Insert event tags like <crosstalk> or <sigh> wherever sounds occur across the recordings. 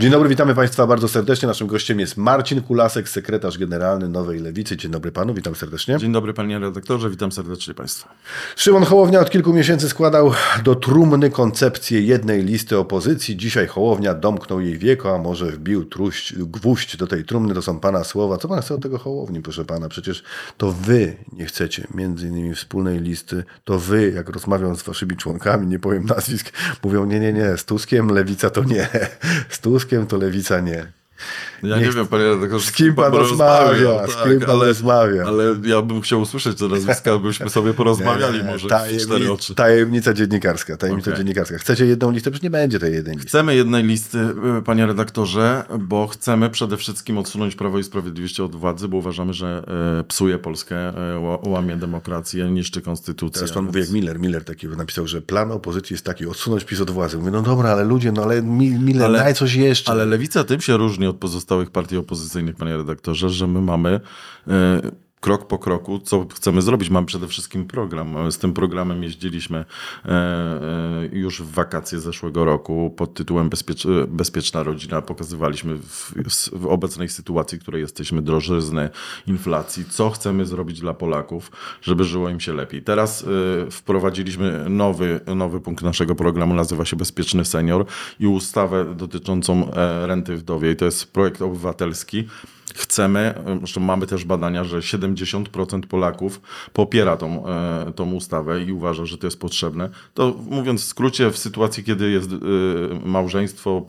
Dzień dobry, witamy Państwa bardzo serdecznie. Naszym gościem jest Marcin Kulasek, sekretarz generalny Nowej Lewicy. Dzień dobry Panu, witam serdecznie. Dzień dobry panie redaktorze, witam serdecznie państwa. Szymon Hołownia od kilku miesięcy składał do trumny koncepcję jednej listy opozycji. Dzisiaj Hołownia domknął jej wieko, a może wbił truść, gwóźdź do tej trumny. To są Pana słowa. Co Pan chce od tego Hołowni, proszę Pana? Przecież to Wy nie chcecie między innymi wspólnej listy. To Wy, jak rozmawiam z Waszymi członkami, nie powiem nazwisk, mówią nie, nie, nie, z Tuskiem Lewica to nie. <laughs> Z Tuskiem to Lewica nie. Ja Nie nie, wiem, panie redaktorze, z kim pan rozmawia, z kim pan ale, rozmawia. Ale ja bym chciał usłyszeć te nazwiska, byśmy sobie porozmawiali może w cztery oczy. tajemnica dziennikarska. Tajemnica Okej. dziennikarska. Chcecie jedną listę? Przecież nie będzie tej jednej listy. Chcemy jednej listy, y, panie redaktorze, bo chcemy przede wszystkim odsunąć Prawo i Sprawiedliwość od władzy, bo uważamy, że y, psuje Polskę, y, ła- łamie demokrację, niszczy konstytucję. Teraz pan mówi jak Miller. Miller taki napisał, że plan opozycji jest taki, odsunąć PiS od władzy. Mówię, no dobra, ale ludzie, no ale Mi- Miller, Ale- daj coś jeszcze. Ale lewica tym się różni od pozostałych partii opozycyjnych, panie redaktorze, że my mamy e, krok po kroku, co chcemy zrobić. Mamy przede wszystkim program. Z tym programem jeździliśmy e, e, już w wakacje zeszłego roku pod tytułem Bezpiecz, Bezpieczna Rodzina. Pokazywaliśmy w, w obecnej sytuacji, w której jesteśmy, drożyzny, inflacji, co chcemy zrobić dla Polaków, żeby żyło im się lepiej. Teraz e, wprowadziliśmy nowy, nowy punkt naszego programu, nazywa się Bezpieczny Senior i ustawę dotyczącą renty wdowiej. To jest projekt obywatelski. Chcemy, zresztą mamy też badania, że 70% Polaków popiera tą, e, tą ustawę i uważa, że to jest potrzebne. To mówiąc w skrócie, w sytuacji, kiedy jest e, małżeństwo,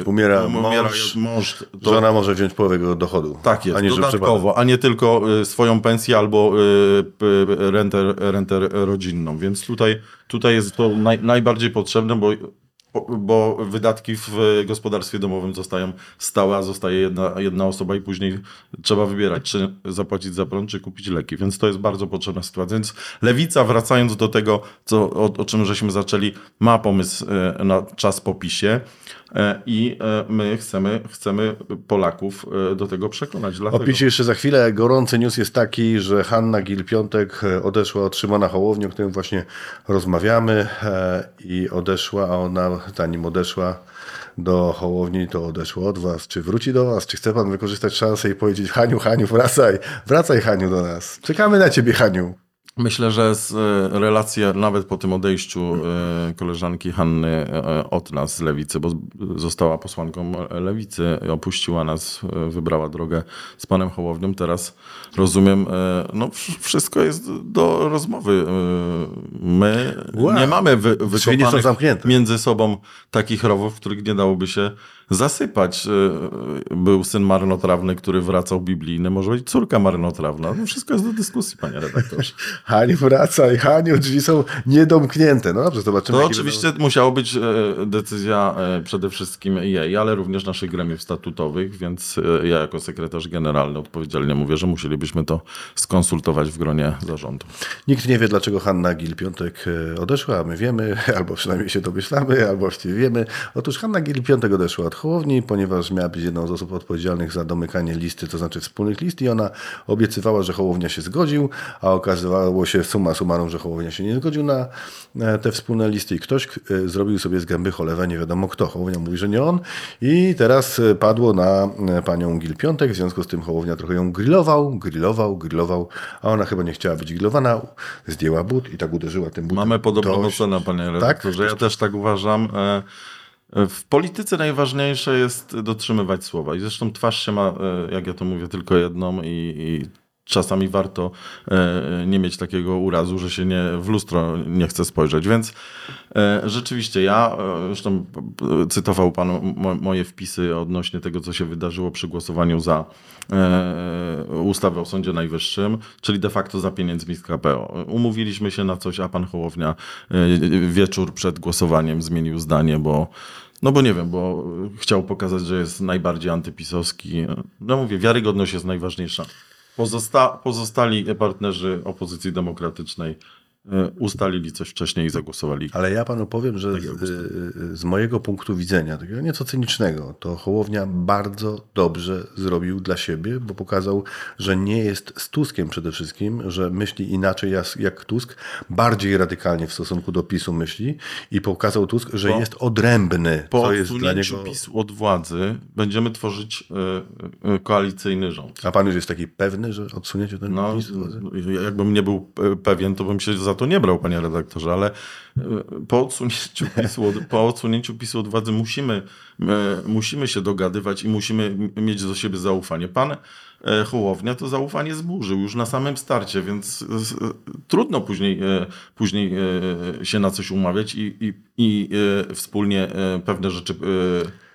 e, Umiera um- mąż, mąż to, Żona może wziąć połowę jego dochodu. tak jest, a nie, dodatkowo, a nie tylko swoją pensję albo rentę, rentę rodzinną. Więc tutaj, tutaj jest to naj, najbardziej potrzebne, bo, bo- wydatki w gospodarstwie domowym zostają stałe, a zostaje jedna, jedna osoba i później trzeba wybierać, czy zapłacić za prąd, czy kupić leki. Więc to jest bardzo potrzebna sytuacja. Więc lewica, wracając do tego, co, o, o czym żeśmy zaczęli, ma pomysł y, na czas po PiSie. E, I e, my chcemy, chcemy Polaków e, do tego przekonać. Dlatego, PiSie jeszcze za chwilę. Gorący news jest taki, że Hanna Gil-Piątek odeszła od Szymona Hołowni, o którym właśnie rozmawiamy i odeszła, a ona zanim odeszła do Hołowni, to odeszła od was. Czy wróci do was? Czy chce pan wykorzystać szansę i powiedzieć Haniu, Haniu, wracaj, wracaj Haniu do nas. Czekamy na ciebie Haniu. Myślę, że z, e, relacje nawet po tym odejściu e, koleżanki Hanny e, od nas z lewicy, bo została posłanką lewicy, opuściła nas, wybrała drogę z panem Hołownią. Teraz rozumiem, no wsz- wszystko jest do rozmowy. My Wow. nie mamy wy, nie wykopanych między sobą takich rowów, których nie dałoby się zasypać. E, Był syn marnotrawny, który wracał biblijny, może być córka marnotrawna. No wszystko jest do dyskusji, panie redaktorze. <laughs> Haniu, wracaj, Haniu, drzwi są niedomknięte. No dobrze, zobaczymy. To oczywiście musiało być e, decyzja e, przede wszystkim jej, ale również naszych gremiów statutowych, więc ja jako sekretarz generalny odpowiedzialnie mówię, że musielibyśmy to skonsultować w gronie zarządu. Nikt nie wie, dlaczego Hanna Gil-Piątek odeszła, a my wiemy, <laughs> albo przynajmniej się domyślamy, albo właściwie wiemy. Otóż Hanna Gil-Piątek odeszła od Hołowni, ponieważ miała być jedną z osób odpowiedzialnych za domykanie listy, to znaczy wspólnych list i ona obiecywała, że Hołownia się zgodził, a okazywało się summa summarum, że Hołownia się nie zgodził na e, te wspólne listy i ktoś e, zrobił sobie z gęby cholewę, nie wiadomo kto. Hołownia mówi, że nie on i teraz e, padło na panią Gil-Piątek, w związku z tym Hołownia trochę ją grillował, grillował, grillował, a ona chyba nie chciała być grillowana, zdjęła but i tak uderzyła tym butem. Mamy podobną ocenę, panie redaktorze. Ja też tak uważam. W polityce najważniejsze jest dotrzymywać słowa. I zresztą twarz się ma, e, jak ja to mówię, tylko jedną i, i czasami warto e, nie mieć takiego urazu, że się nie, w lustro nie chce spojrzeć. Więc e, rzeczywiście ja, e, zresztą e, cytował pan mo, moje wpisy odnośnie tego, co się wydarzyło przy głosowaniu za e, ustawę o Sądzie Najwyższym, czyli de facto za pieniędzmi z KPO. Umówiliśmy się na coś, a pan Hołownia e, wieczór przed głosowaniem zmienił zdanie, bo no bo nie wiem, bo chciał pokazać, że jest najbardziej antypisowski. No mówię, wiarygodność jest najważniejsza. Pozosta pozostali partnerzy opozycji demokratycznej ustalili coś wcześniej i zagłosowali. Ale ja panu powiem, że z, y, z mojego punktu widzenia, takiego nieco cynicznego, to Hołownia bardzo dobrze zrobił dla siebie, bo pokazał, że nie jest z Tuskiem przede wszystkim, że myśli inaczej jak, Tusk, bardziej radykalnie w stosunku do PiSu myśli i pokazał Tusk, że Po- jest odrębny, Po jest dla niego... PiSu od władzy będziemy tworzyć e, e, koalicyjny rząd. A pan już jest taki pewny, że odsuniecie ten No, PiS? władzy? jakbym nie był pe- pewien, to bym się za to nie brał, panie redaktorze, ale e, po odsunięciu <laughs> PiSu od, po odsunięciu PiSu od władzy musimy, e, musimy się dogadywać i musimy mieć do siebie zaufanie. Pan e, Hołownia to zaufanie zburzył już na samym starcie, więc trudno później, później się na coś umawiać i, i, i wspólnie pewne rzeczy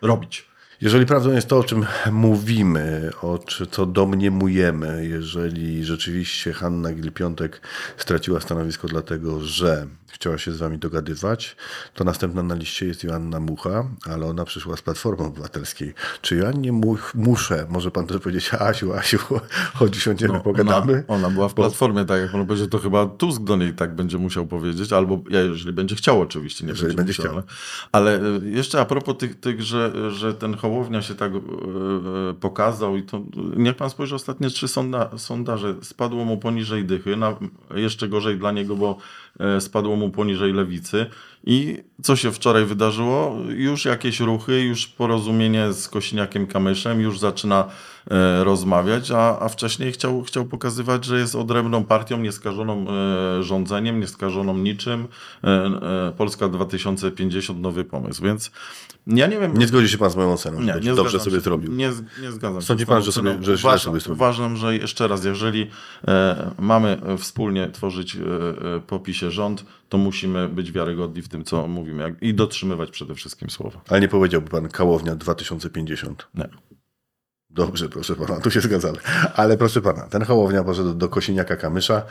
robić. Jeżeli prawdą jest to, o czym mówimy, o czy co domniemujemy, jeżeli rzeczywiście Hanna Gil-Piątek straciła stanowisko dlatego, że chciała się z wami dogadywać, to następna na liście jest Joanna Mucha, ale ona przyszła z Platformy Obywatelskiej. Czy Joannie Much, muszę, może pan też powiedzieć, Asiu, Asiu, <laughs> chodź, siądziemy, pogadamy? Ona, ona była w platformie, tak jak on powiedział, to chyba Tusk do niej tak będzie musiał powiedzieć, albo ja, jeżeli będzie chciał oczywiście, nie Jeżeli będzie, będzie musiał. Ale, ale jeszcze a propos tych, tych że, że ten Hołownia się tak e, e, pokazał i to niech pan spojrzy ostatnie trzy sonda, sondaże. Spadło mu poniżej dychy, na, jeszcze gorzej dla niego, bo spadło mu poniżej lewicy. I co się wczoraj wydarzyło? Już jakieś ruchy, już porozumienie z Kośniakiem Kamyszem, już zaczyna e, rozmawiać, a, a wcześniej chciał, chciał pokazywać, że jest odrębną partią, nieskażoną e, rządzeniem, nieskażoną niczym. E, e, Polska 2050, nowy pomysł. Więc ja nie wiem. Nie zgodzi się pan z moją oceną, Nie, dobrze nie dobrze sobie się. zrobił. Nie, nie zgadzam Sądzi się. z pan, że sobie- że źle uważam, sobie zrobił? uważam, że jeszcze raz, jeżeli e, mamy wspólnie tworzyć e, e, PiSie rząd, to musimy być wiarygodni w tym, co mówimy i dotrzymywać przede wszystkim słowa. Ale nie powiedziałby pan Kałownia 2050. Nie. Dobrze, proszę pana, tu się zgadzamy. Ale proszę pana, ten Hołownia poszedł do Kosiniaka Kamysza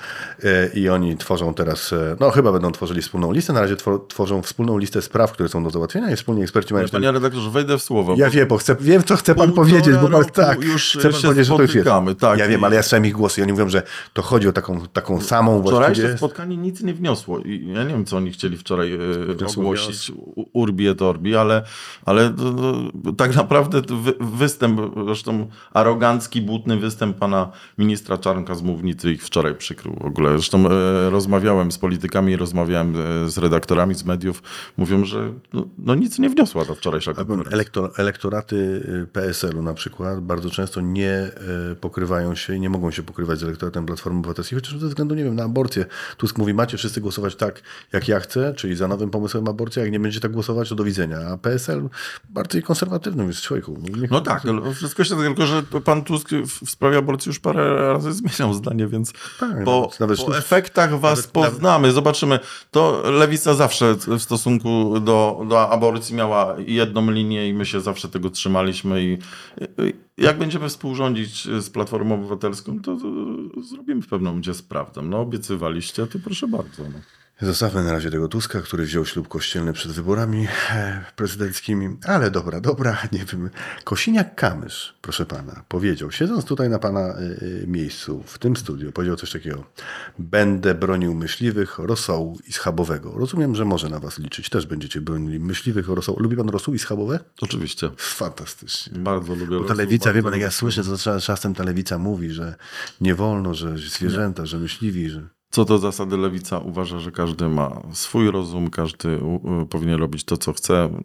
e, i oni tworzą teraz, e, no chyba będą tworzyli wspólną listę, na razie twor- tworzą wspólną listę spraw, które są do załatwienia i wspólnie eksperci mają... Panie redaktorze, wejdę w słowo. Ja wiem, bo chcę, wiem, co chce pan powiedzieć, bo pan, tak, już się powiedzieć, że to już jest. tak. Ja wiem, ale ja słyszałem ich głosy i oni mówią, że to chodzi o taką, taką samą Wczorajsze właściwie... spotkanie nic nie wniosło. I ja nie wiem, co oni chcieli wczoraj e, Wniosło ogłosić Urbi et Orbi, ale, ale to, to, tak naprawdę wy, występ, zresztą arogancki, butny występ pana ministra Czarnka z Mównicy ich wczoraj przykrył w ogóle. Zresztą e, rozmawiałem z politykami, rozmawiałem e, z redaktorami z mediów. Mówią, że no, no nic nie wniosła ta wczorajsza konferencja. Elektor, elektoraty y, PSL-u na przykład bardzo często nie y, pokrywają się i nie mogą się pokrywać z elektoratem Platformy Obywatelskiej, chociaż ze względu, nie wiem, na aborcję. Tusk mówi, macie wszyscy głosować tak, jak ja chcę, czyli za nowym pomysłem aborcji, jak nie będziecie tak głosować, to do widzenia. A PSL bardziej konserwatywnym jest człowieku. No tak, ale wszystko się tylko, że pan Tusk w sprawie aborcji już parę razy zmieniał zdanie, więc Tak, po, nawet- po efektach was nawet- poznamy, zobaczymy. To Lewica zawsze w stosunku do, do aborcji miała jedną linię i my się zawsze tego trzymaliśmy i i jak będziemy współrządzić z Platformą Obywatelską, to, to zrobimy w pewnym momencie sprawdzę. No obiecywaliście, to proszę bardzo. No. Zostawmy na razie tego Tuska, który wziął ślub kościelny przed wyborami e, prezydenckimi. Ale dobra, dobra, <laughs> nie wiem. Kosiniak-Kamysz, proszę pana, powiedział, siedząc tutaj na pana e, e, miejscu, w tym studiu, powiedział coś takiego. Będę bronił myśliwych, rosołu i schabowego. Rozumiem, że może na was liczyć. Też będziecie bronili myśliwych, rosołu. Lubi pan rosół i schabowe? Oczywiście. Fantastycznie. Bardzo lubię Bo ta rosół, lewica, wie pan, jak ja słyszę, to czas- czasem ta lewica mówi, że nie wolno, że zwierzęta, że myśliwi, że... Co do zasady lewica uważa, że każdy ma swój rozum, każdy powinien robić to, co chce.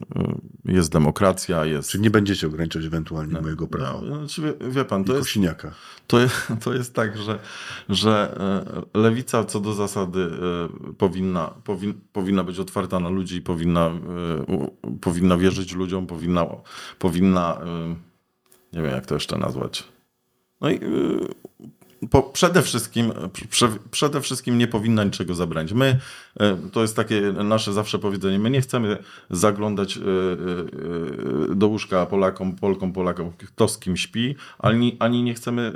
Jest demokracja, jest. Czy nie będziecie ograniczać ewentualnie mojego prawa? No, znaczy, wie, wie pan, to jest, to, jest, to jest tak, że, że e, lewica co do zasady e, powinna, powin, powinna być otwarta na ludzi powinna, e, powinna wierzyć ludziom, powinna, powinna nie wiem jak to jeszcze nazwać. No i po, przede, wszystkim, prze, przede wszystkim nie powinna niczego zabrać. My, e, to jest takie nasze zawsze powiedzenie, my nie chcemy zaglądać e, e, do łóżka Polakom, Polkom, Polakom, kto z kim śpi, ani, ani nie chcemy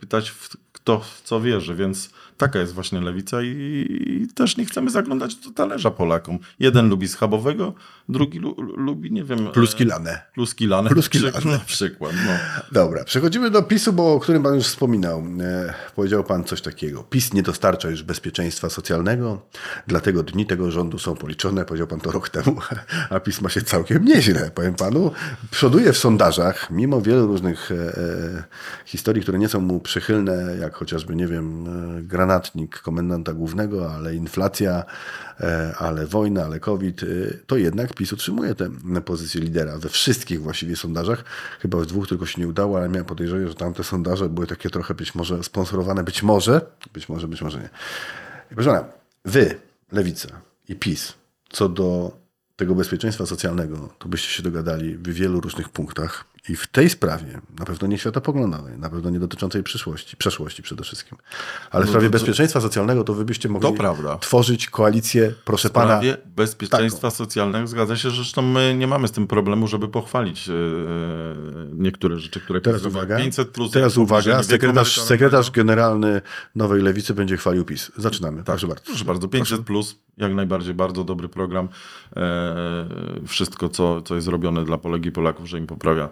pytać, w, kto w co wierzy, więc taka jest właśnie lewica i, i też nie chcemy zaglądać do talerza Polakom. Jeden lubi schabowego, drugi lu, lubi, nie wiem... Pluski e, lane. Pluski lane. Pluski Przy- lane. Na <laughs> przykład, no. Dobra, przechodzimy do PiSu, bo o którym pan już wspominał. E, powiedział pan coś takiego. PiS nie dostarcza już bezpieczeństwa socjalnego, dlatego dni tego rządu są policzone. Powiedział pan to rok temu, <laughs> a PiS ma się całkiem nieźle, powiem panu. Przoduje w sondażach, mimo wielu różnych e, e, historii, które nie są mu przychylne, jak chociażby, nie wiem, e, granatnik komendanta głównego, ale inflacja, e, ale wojna, ale COVID, e, to jednak PiS utrzymuje tę pozycję lidera we wszystkich właściwie sondażach. Chyba w dwóch tylko się nie udało, ale miałem podejrzenie, że tamte sondaże były takie trochę być może sponsorowane, być może, być może, być może nie. Proszę pana, wy, Lewica i PiS, co do tego bezpieczeństwa socjalnego, to byście się dogadali w wielu różnych punktach i w tej sprawie, na pewno nie światopoglądowej, na pewno nie dotyczącej przyszłości, przeszłości przede wszystkim, ale w sprawie No to- to- bezpieczeństwa socjalnego to wy byście mogli tworzyć koalicję, proszę W pana, sprawie bezpieczeństwa socjalnego zgadza się, że zresztą my nie mamy z tym problemu, żeby pochwalić e, niektóre rzeczy, które Teraz uwaga. 500 plus Teraz uwaga. Sekretarz, sekretarz generalny Nowej Lewicy będzie chwalił PiS. Zaczynamy. Proszę bardzo. Proszę bardzo, 500 plus, jak najbardziej bardzo dobry program. E, wszystko, co, co jest robione dla Polek i Polaków, że im poprawia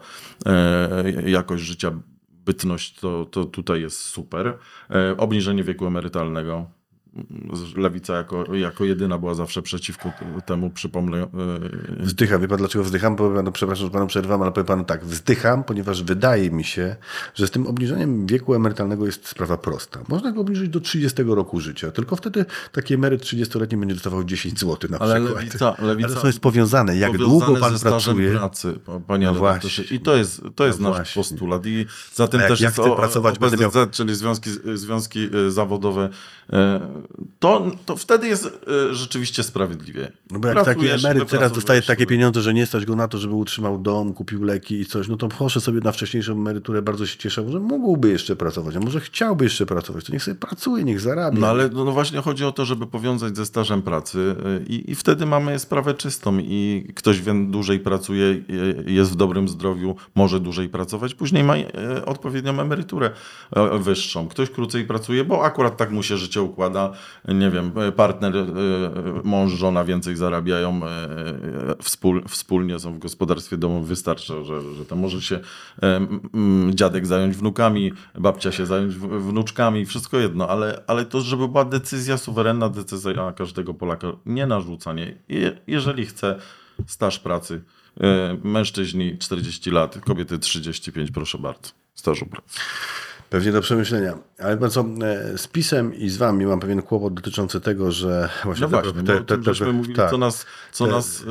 e, jakość życia, bytność, to, to tutaj jest super. E, obniżenie wieku emerytalnego. Lewica jako, jako jedyna była zawsze przeciwko temu, przypomnę. e, Wzdycham. Wie pan dlaczego wzdycham? Powiem panu, przepraszam, że panu przerwam, ale powiem panu tak. Wzdycham, ponieważ wydaje mi się, że z tym obniżeniem wieku emerytalnego jest sprawa prosta. Można go obniżyć do 30 roku życia, tylko wtedy taki emeryt 30-letni będzie dostawał 10 zł na Ale przykład. lewica, lewica Ale to jest powiązane. Jak powiązane długo pan pracuje, pracy, pa- panie No właśnie. I to jest, to jest No nasz właśnie. postulat. I za tym też ja jest chcę o- pracować, będę miał- OPZZ, czyli związki, związki e, zawodowe. E, To, to wtedy jest e, rzeczywiście sprawiedliwie. No bo jak taki Pracujesz, emeryt teraz dostaje takie pieniądze, że nie stać go na to, żeby utrzymał dom, kupił leki i coś, no to proszę sobie na wcześniejszą emeryturę bardzo się cieszę, że mógłby jeszcze pracować, a może chciałby jeszcze pracować, to niech sobie pracuje, niech zarabia. No ale no, no właśnie chodzi o to, żeby powiązać ze stażem pracy y, i, i wtedy mamy sprawę czystą i ktoś dłużej pracuje, y, jest w dobrym zdrowiu, może dłużej pracować, później ma y, odpowiednią emeryturę y, wyższą. Ktoś krócej pracuje, bo akurat tak mu się życie układa, nie wiem, partner, y, mąż, żona więcej zarabiają, y, wspól, wspólnie są w gospodarstwie domowym, wystarczy, że, że to może się dziadek zająć wnukami, babcia się zająć wnuczkami, wszystko jedno, ale, ale to, żeby była decyzja, suwerenna decyzja każdego Polaka, nie narzucanie. Je, jeżeli chce staż pracy, mężczyźni 40 lat, kobiety 35, proszę bardzo, stażu pracy. Pewnie do przemyślenia. Ale pan co, e, z PiSem i z wami mam pewien kłopot dotyczący tego, że właśnie... No te- właśnie, te- bo o te- te- żeśmy mówili, tak. co nas, co Te- nas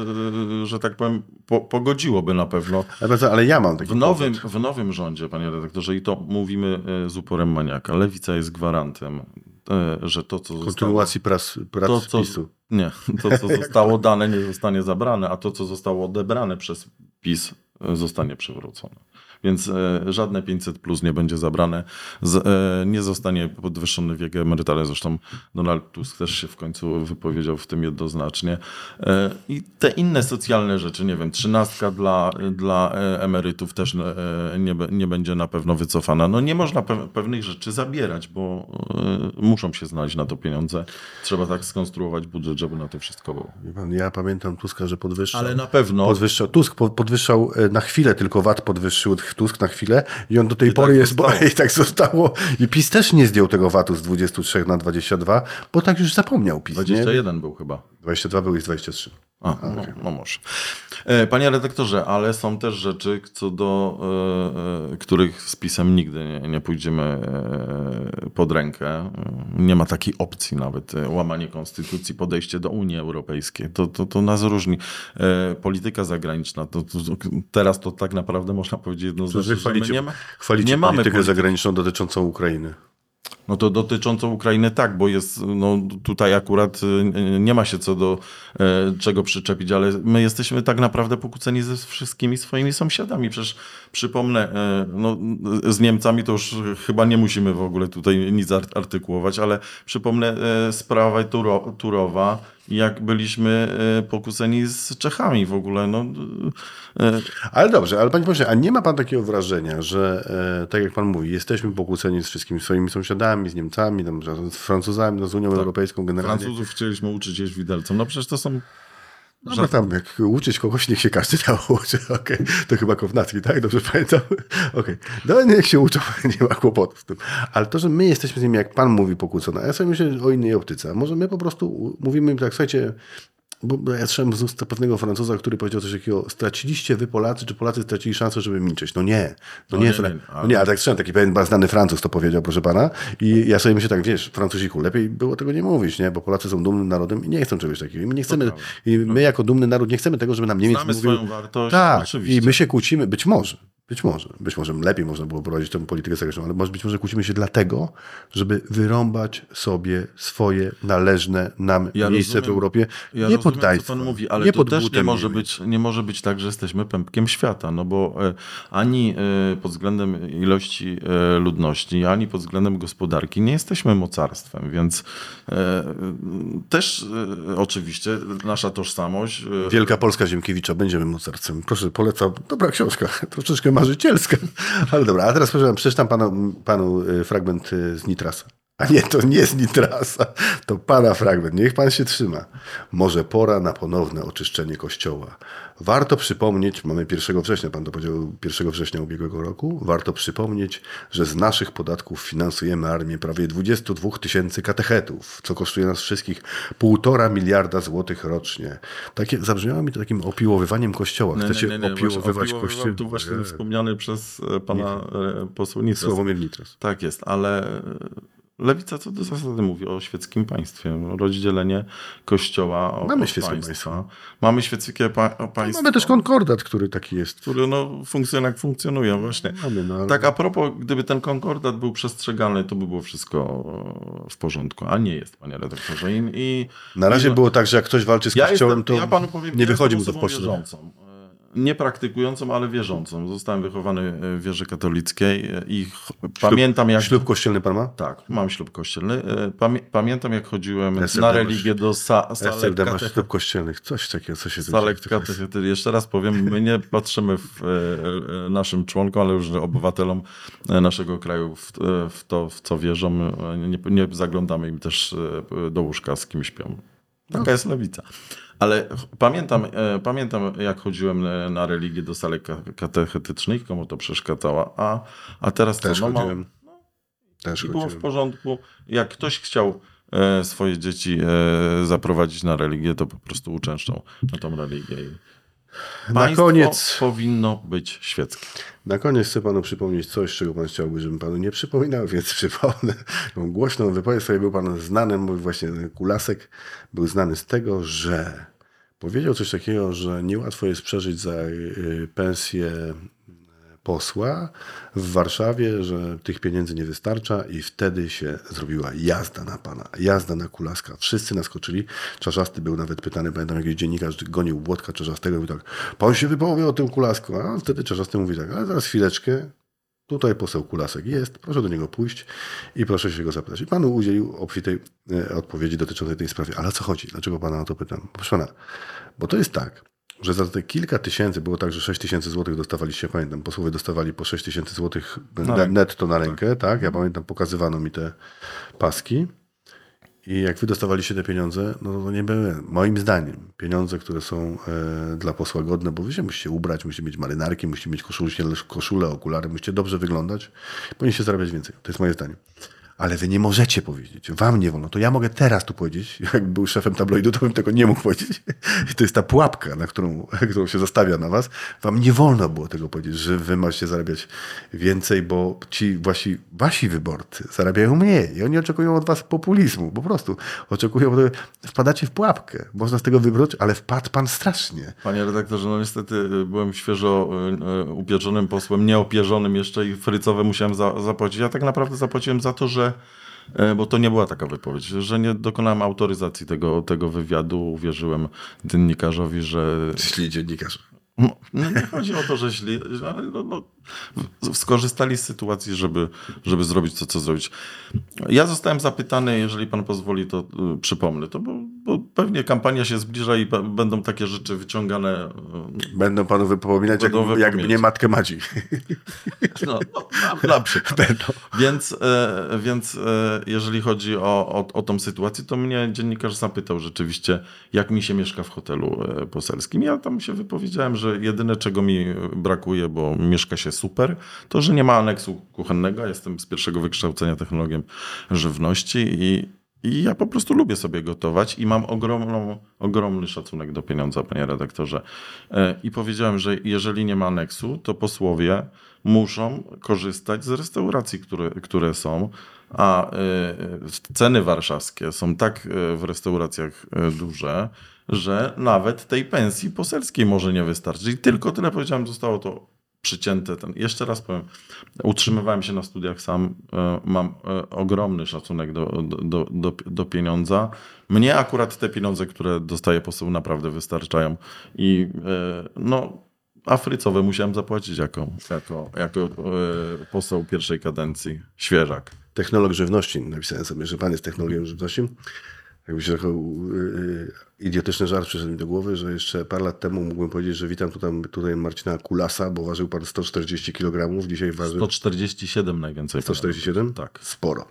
y, że tak powiem, po, pogodziłoby na pewno. Ale, co, ale ja mam taki W nowym, kłopot. w nowym rządzie, panie redaktorze, i to mówimy e, z uporem maniaka, Lewica jest gwarantem, e, że to, co zostało... Kontynuacji prac, prac to, co, PiSu. Nie, to co <laughs> zostało dane nie zostanie zabrane, a to co zostało odebrane przez PiS e, zostanie przywrócone. Więc e, żadne 500 plus nie będzie zabrane, z, e, nie zostanie podwyższony wiek emerytalny. Zresztą Donald Tusk też się w końcu wypowiedział w tym jednoznacznie. E, I te inne socjalne rzeczy, nie wiem, trzynastka dla, dla emerytów też nie, nie będzie na pewno wycofana. No nie można pe- pewnych rzeczy zabierać, bo muszą się znaleźć na to pieniądze. Trzeba tak skonstruować budżet, żeby na to wszystko było. Ja pamiętam Tuska, że podwyższał. Ale na pewno. Podwyższał, Tusk po- podwyższał na chwilę, tylko VAT podwyższył Tusk na chwilę i on do tej I pory tak jest, bo, <laughs> i tak zostało. I PiS też nie zdjął tego VAT-u z 23 na 22, bo tak już zapomniał PiS, nie? 21 był chyba. 22 był i z 23. A, no, no może. E, Panie redaktorze, ale są też rzeczy, co do e, e, których z pisem nigdy nie, nie pójdziemy e, pod rękę. Nie ma takiej opcji nawet. Łamanie konstytucji, podejście do Unii Europejskiej. To, to, to nas różni. E, Polityka zagraniczna. To, to, teraz to tak naprawdę można powiedzieć jednoznacznie, chwalicie, nie, ma, chwalicie nie mamy politykę polityki. zagraniczną dotyczącą Ukrainy. No to dotyczącą Ukrainy tak, bo jest, no tutaj akurat y, nie ma się co do e, czego przyczepić, ale my jesteśmy tak naprawdę pokłóceni ze wszystkimi swoimi sąsiadami. Przecież przypomnę, e, no, z Niemcami to już chyba nie musimy w ogóle tutaj nic art- artykułować, ale przypomnę e, sprawę Turo, Turowa jak byliśmy e, pokłóceni z Czechami w ogóle. No, e, Ale dobrze, ale panie pośle, a nie ma pan takiego wrażenia, że e, tak jak pan mówi, jesteśmy pokłóceni z wszystkimi swoimi sąsiadami, z Niemcami, tam, z Francuzami, no, z Unią Europejską generalnie. Francuzów chcieliśmy uczyć jeść widelcem. No przecież to są No bo tam jak uczyć kogoś, niech się każdy nauczy. <laughs> Okej, to chyba Kownacki, tak? Dobrze pamiętam? <laughs> Okej, no niech się uczą, <laughs> nie ma kłopotów z tym. Ale to, że my jesteśmy z nimi, jak pan mówi, pokłócone, a ja sobie myślę o innej optyce. A może my po prostu mówimy im tak, słuchajcie, bo ja słyszałem z ust pewnego Francuza, który powiedział coś takiego, straciliście wy Polacy, czy Polacy stracili szansę, żeby milczeć? No nie, no, nie, nie, nie, nie, no nie, ale tak słyszałem, taki pewien znany Francuz to powiedział, proszę pana. I ja sobie myślę tak, wiesz, Francuziku, lepiej było tego nie mówić, nie? Bo Polacy są dumnym narodem i nie chcą czegoś takiego. I my nie chcemy, i my jako dumny naród nie chcemy tego, żeby nam Niemiec Znamy mówił... swoją wartość, Tak, oczywiście. i my się kłócimy, być może, być może, być może lepiej można było prowadzić tę politykę zagraniczną, ale może być może kłócimy się dlatego, żeby wyrąbać sobie swoje należne nam Ja miejsce rozumiem- w Europie. Ja nie rozumiem, pod co państwo, pan mówi, ale nie to też nie może, być, nie może być tak, że jesteśmy pępkiem świata, no bo e, ani e, pod względem ilości e, ludności, ani pod względem gospodarki nie jesteśmy mocarstwem, więc też oczywiście nasza tożsamość Wielka Polska Ziemkiewicza, będziemy mocarstwem. Proszę, polecam. Dobra książka, <laughs> troszeczkę marzycielska. <laughs> Ale dobra, a teraz przeczytam panu, panu y, fragment y, z Nitrasa. A nie, to nie z Nitrasa, to pana fragment. Niech pan się trzyma. Może pora na ponowne oczyszczenie kościoła. Warto przypomnieć, mamy 1 września, pan to powiedział 1 września ubiegłego roku, warto przypomnieć, że z naszych podatków finansujemy armię prawie 22 tysięcy katechetów, co kosztuje nas wszystkich półtora miliarda złotych rocznie. Takie, zabrzmiało mi to takim opiłowywaniem kościoła. nie, Chcecie nie, nie, nie, opiłowywać kościół? Tu właśnie Nie. wspomniany przez e, pana e, posła Nitras. Sławomir Nitras. Tak jest, ale lewica co do zasady mówi o świeckim państwie, rozdzielenie kościoła od, Mamy świeckie państwa. państwo. Mamy świeckie pa- państwo. Mamy też konkordat, który taki jest. który no, funkcjonuje jak funkcjonuje właśnie. Mamy, no, ale- Tak a propos, gdyby ten konkordat był przestrzegany, to by było wszystko w porządku, a nie jest, panie redaktorze. I, i Na razie i- było tak, że jak ktoś walczy z ja kościołem, jestem, to ja panu powiem, nie ja wychodzi mu to w poczcie. wierzącą. E, Nie praktykującą, ale wierzącą. Zostałem wychowany w wierze katolickiej e, i ch- pamiętam jak... Ślub kościelny pan ma? Tak, mam ślub kościelny. E, Pamię pamiętam jak chodziłem SLD na religię do sa salek katechetycznych. ślub kościelnych. Coś takiego, co się Salek katechetycznych. Jeszcze raz powiem, my nie patrzymy w, e, e, naszym członkom, ale już obywatelom e, naszego kraju w, e, w to, w co wierzą. E, Nie, nie zaglądamy im też e, do łóżka, z kim śpią. Taka jest lewica. Ale pamiętam, e, pamiętam, jak chodziłem e, na religię do ka- katechetycznych, komu to przeszkadzało, a, a teraz Też co? No, chodziłem. Też i było w porządku. Jak ktoś chciał e, swoje dzieci zaprowadzić na religię, to po prostu uczęszczą na tą religię. Na koniec, powinno być świeckie. na koniec chcę panu przypomnieć coś, czego pan chciałby, żebym panu nie przypominał, więc <laughs> przypomnę. Tą głośną wypowiedź sobie był pan znany, mój właśnie Kulasek był znany z tego, że powiedział coś takiego, że niełatwo jest przeżyć za y, pensję posła w Warszawie, że tych pieniędzy nie wystarcza i wtedy się zrobiła jazda na pana, jazda na Kulaska. Wszyscy naskoczyli. Czarzasty był nawet pytany, pamiętam jakiś dziennikarz gonił Włodka Czarzastego i mówił tak, pan się wypowie o tym Kulasku, a wtedy Czarzasty mówi tak, ale zaraz chwileczkę, Tutaj poseł Kulasek jest, proszę do niego pójść i proszę się go zapytać. I panu udzielił obfitej e, odpowiedzi dotyczącej tej sprawy. Ale o co chodzi? Dlaczego pana o to pytam? Proszę pana, bo to jest tak, że za te kilka tysięcy, było tak, że 6 tysięcy złotych dostawaliście, pamiętam, posłowie dostawali po 6 tysięcy złotych netto na rękę, tak? Ja pamiętam, pokazywano mi te paski. I jak wy dostawaliście te pieniądze, no to nie były, moim zdaniem, pieniądze, które są e, dla posła godne, bo wy się musicie ubrać, musicie mieć marynarki, musicie mieć koszulę, koszulę, okulary, musicie dobrze wyglądać, powinniście zarabiać więcej. To jest moje zdanie. Ale wy nie możecie powiedzieć, wam nie wolno. To ja mogę teraz tu powiedzieć, <laughs> jak był szefem tabloidu, to bym tego nie mógł powiedzieć. <laughs> I to jest ta pułapka, na którą, <laughs> którą się zostawia na was. Wam nie wolno było tego powiedzieć, że wy macie zarabiać więcej, bo ci wasi, wasi wyborcy zarabiają mniej. I oni oczekują od was populizmu, po prostu. Oczekują, wpadacie w pułapkę. Można z tego wybrać, ale wpadł pan strasznie. Panie redaktorze, no niestety y, byłem świeżo y, y, upieczonym posłem, nieopierzonym jeszcze i frycowe musiałem za, zapłacić. Ja tak naprawdę zapłaciłem za to, że e, bo to nie była taka wypowiedź, że nie dokonałem autoryzacji tego, tego wywiadu. Uwierzyłem dziennikarzowi, że Jeśli dziennikarz. No, nie chodzi o to, że źli, no, no, skorzystali z sytuacji, żeby, żeby zrobić to, co zrobić. Ja zostałem zapytany, jeżeli pan pozwoli, to y, przypomnę to, bo, bo pewnie kampania się zbliża i będą takie rzeczy wyciągane. y, Będą panu wypominać, jak, Będą jakby wypominać. nie matkę Madzi. No, no, na, na przykład. <laughs> Więc, e, więc jeżeli chodzi o, o, o tą sytuację, to mnie dziennikarz zapytał rzeczywiście, jak mi się mieszka w hotelu poselskim. Ja tam się wypowiedziałem, że jedyne czego mi brakuje, bo mieszka się super, to że nie ma aneksu kuchennego. Jestem z pierwszego wykształcenia technologiem żywności i, i ja po prostu lubię sobie gotować i mam ogromną, ogromny szacunek do pieniądza, panie redaktorze. E, I powiedziałem, że jeżeli nie ma aneksu, to posłowie muszą korzystać z restauracji, które, które są. A e, ceny warszawskie są tak e, w restauracjach duże, że nawet tej pensji poselskiej może nie wystarczyć. I tylko tyle powiedziałem, zostało to przycięte. Ten. Jeszcze raz powiem, utrzymywałem się na studiach sam, e, mam e, ogromny szacunek do, do, do, do, pieniądza. Mnie akurat te pieniądze, które dostaje poseł naprawdę wystarczają i e, no Afrycowe musiałem zapłacić jako, jako, jako poseł pierwszej kadencji, świeżak. Technolog żywności. Napisałem sobie, że pan jest technologiem żywności. Jakby się trochę yy, idiotyczny żart przyszedł mi do głowy, że jeszcze parę lat temu mógłbym powiedzieć, że witam tutaj, tutaj Marcina Kulasa, bo ważył pan 140 kg, dzisiaj waży 147 najwięcej. 147? Tak. Sporo.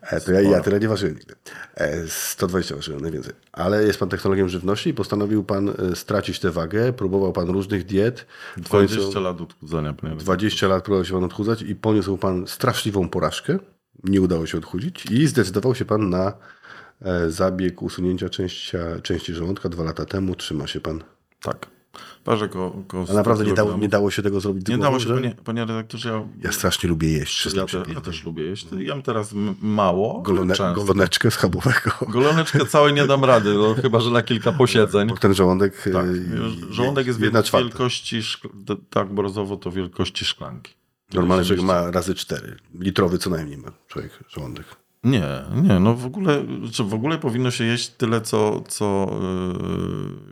E, to ja, ja tyle nie ważyłem nigdy. E, 120 ważyłem najwięcej. Ale jest pan technologiem żywności i postanowił pan e, stracić tę wagę. Próbował pan różnych diet. W końcu 20 lat odchudzania. panie 20 lat próbował się pan odchudzać i poniósł pan straszliwą porażkę. Nie udało się odchudzić i zdecydował się pan na zabieg usunięcia części, części żołądka dwa lata temu. Trzyma się pan. Tak. Parzę ko, ko A naprawdę nie 100 dało, nie dało się tego zrobić Nie dało się, panie, panie redaktorze, ja, Ja strasznie lubię jeść. ja, te, ja też lubię jeść. Jem teraz mało, Golone, goloneczkę schabowego. <laughs> Goloneczkę całej nie dam rady, no, chyba że na kilka posiedzeń. Bo ten żołądek... Tak. e, Żołądek jest jedna wielkości, szkl- tak brozowo to wielkości szklanki. Człowiek Rzeczywiście. ma razy cztery. Litrowy co najmniej ma człowiek żołądek. Nie, nie, no w ogóle, czy w ogóle powinno się jeść tyle, co, co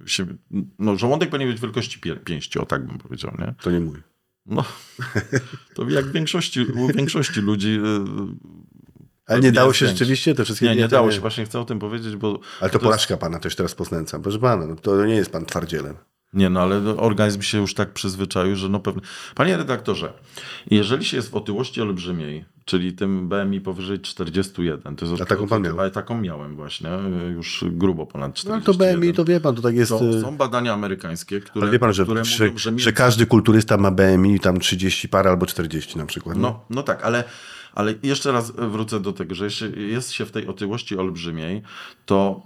yy, się, no żołądek powinien być wielkości pie, pięści, o tak bym powiedział, nie? To nie mój. No, <laughs> to jak w większości, u większości ludzi. Yy, Ale nie dało jest się większy. rzeczywiście te wszystkie Nie, nie dało się, właśnie chcę o tym powiedzieć, bo... Ale to, to porażka pana, to już teraz poznęcam. Proszę pana, no to nie jest pan twardzielem. Nie, no ale organizm się już tak przyzwyczaił, że no pewnie. Panie redaktorze, jeżeli się jest w otyłości olbrzymiej, czyli tym BMI powyżej 41, to jest A taką pan miał? Ale taką miałem właśnie, już grubo ponad No ale 41. to BMI, to wie pan, to tak jest... Są, y, są badania amerykańskie, które, Ale wie pan, że, które że, mówią, że, że każdy kulturysta ma BMI tam 30 parę albo 40 na przykład. No. No, no tak, ale, ale jeszcze raz wrócę do tego, że jeśli jest się w tej otyłości olbrzymiej, to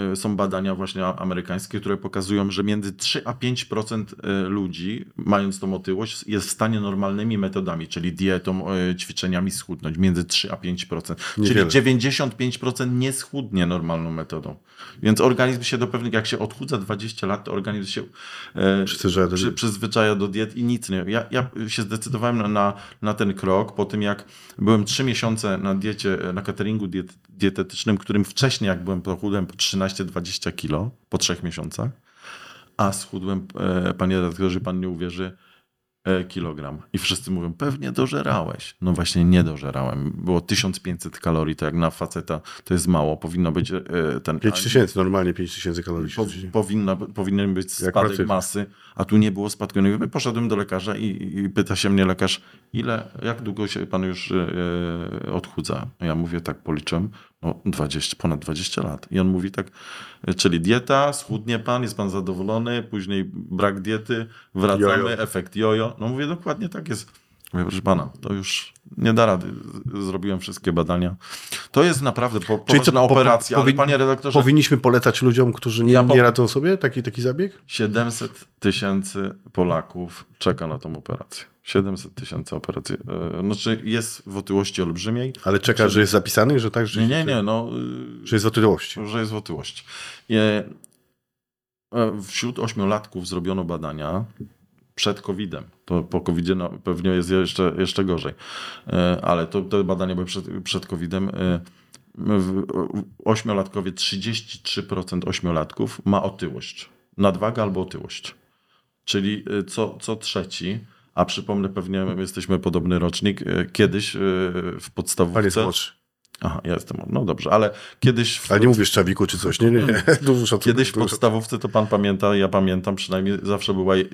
y, y, są badania właśnie amerykańskie, które pokazują, że między 3 a 5% y, ludzi, mając tą otyłość, jest w stanie normalnymi metodami, czyli dietą, ćwiczeniami schudnąć. Między 3 a 5%. Niewiele. Czyli 95% nie schudnie normalną metodą. Więc organizm się do pewnych, jak się odchudza 20 lat, to organizm się e, Przyzwyczaja do przy, diet. przyzwyczaja do diet i nic nie. Ja, ja się zdecydowałem na, na ten krok po tym, jak byłem 3 miesiące na diecie, na cateringu diet, dietetycznym, którym wcześniej, jak byłem, to chudłem po 13-20 kilo po trzech miesiącach, a schudłem, e, panie redaktorze, pan nie uwierzy, e, kilogram. I wszyscy mówią, pewnie dożerałeś. No właśnie nie dożerałem. Było 1500 kalorii, to jak na faceta to jest mało. Powinno być e, ten... 5000, normalnie 5000 kalorii. Po, powinna, powinien być spadek masy, a tu nie było spadku. No i poszedłem do lekarza i, i pyta się mnie lekarz, ile, jak długo się pan już e, odchudza? Ja mówię, tak policzyłem, no 20, ponad 20 lat. I on mówi tak, czyli dieta, schudnie pan, jest pan zadowolony, później brak diety, wracamy, Jojo. efekt jojo. No mówię, dokładnie tak jest. Mówię, proszę pana, to już nie da rady. Zrobiłem wszystkie badania. To jest naprawdę po, poważna po- operacja, ale powin- panie redaktorze, Powinniśmy polecać ludziom, którzy nie, Ja po- nie radzą sobie taki, taki zabieg? 700 tysięcy Polaków czeka na tą operację. 700 tysięcy operacji. E, Znaczy jest w otyłości olbrzymiej. Ale czeka, że jest zapisany, że tak, że, Nie, nie, nie, no, że jest w otyłości. że jest w otyłości. E, e, Wśród ośmiolatków zrobiono badania przed COVID-em. To po COVID-zie no, pewnie jest jeszcze, jeszcze gorzej. Ale to, te badania były przed, przed COVID-em. Ośmiolatkowie, 33% ośmiolatków ma otyłość. Nadwaga albo otyłość. Czyli co, co trzeci, A przypomnę, pewnie jesteśmy podobny rocznik. e, Kiedyś e, w podstawówce... jest młodszy. Aha, ja jestem. No dobrze, ale kiedyś w, Ale nie mówisz Czawiku czy coś, nie, nie, nie. <laughs> Dużo kiedyś w podstawówce to pan pamięta, ja pamiętam przynajmniej zawsze była je-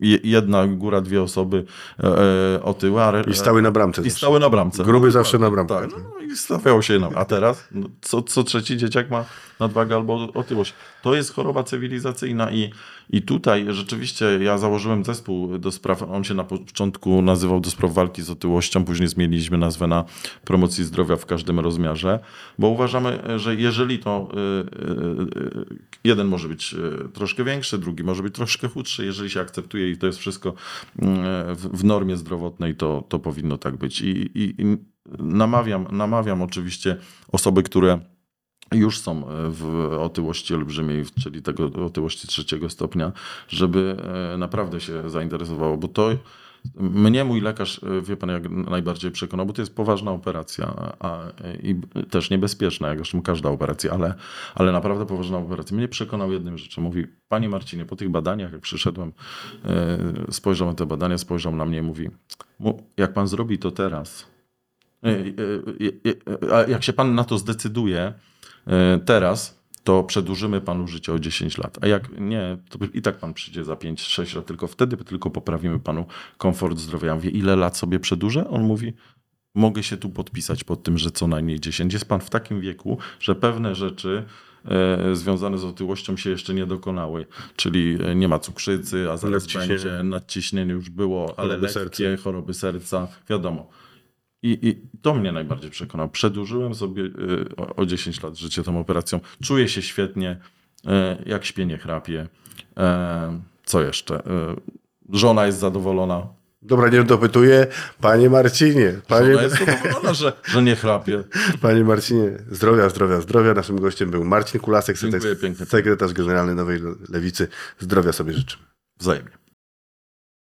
je- jedna góra, dwie osoby e, e, otyłe, a I stały na bramce. i zawsze. stały na bramce. Gruby No, zawsze na bramkę. Tak, no, i stawiało się na. A teraz no, co, co trzeci dzieciak ma nadwagę albo otyłość. To jest choroba cywilizacyjna i, i tutaj rzeczywiście ja założyłem zespół do spraw, on się na początku nazywał do spraw walki z otyłością, później zmieniliśmy nazwę na promocji zdrowia w każdym rozmiarze, bo uważamy, że jeżeli to y, y, y, jeden może być troszkę większy, drugi może być troszkę chudszy, jeżeli się akceptuje i to jest wszystko w normie zdrowotnej, to, to powinno tak być. I, i, i namawiam, namawiam oczywiście osoby, które już są e, w otyłości olbrzymiej, czyli tego otyłości trzeciego stopnia, żeby e, naprawdę się zainteresowało, bo to mnie mój lekarz, e, wie pan, jak najbardziej przekonał, bo to jest poważna operacja a, i też niebezpieczna, jak zresztą każda operacja, ale, ale naprawdę poważna operacja. Mnie przekonał jednym rzeczą. Mówi, panie Marcinie, po tych badaniach, jak przyszedłem, spojrzał na te badania, spojrzał na mnie i mówi, "Mu- jak pan zrobi to teraz, jak się pan na to zdecyduje, teraz, to przedłużymy panu życie o 10 lat. A jak nie, to i tak pan przyjdzie za 5-6 lat, tylko wtedy tylko poprawimy panu komfort zdrowia. Ja mówię, ile lat sobie przedłużę? On mówi, mogę się tu podpisać pod tym, że co najmniej 10. Jest pan w takim wieku, że pewne rzeczy e, związane z otyłością się jeszcze nie dokonały. Czyli e, nie ma cukrzycy, a zaraz Nadciśnienie. będzie nadciśnienie już było, ale Choroby lekkie, serca. choroby serca, wiadomo. I, I to mnie najbardziej przekonał. Przedłużyłem sobie y, o, o 10 lat życie tą operacją. Czuję się świetnie, y, jak śpię, nie chrapię. E, Co jeszcze? Y, Żona jest zadowolona. Dobra, nie dopytuję. Panie Marcinie, panie, Żona jest zadowolona, że, że nie chrapie. panie Marcinie, zdrowia, zdrowia, zdrowia. Naszym gościem był Marcin Kulasek, sekretarz, sekretarz generalny Nowej Lewicy. Zdrowia sobie życzymy. Wzajemnie.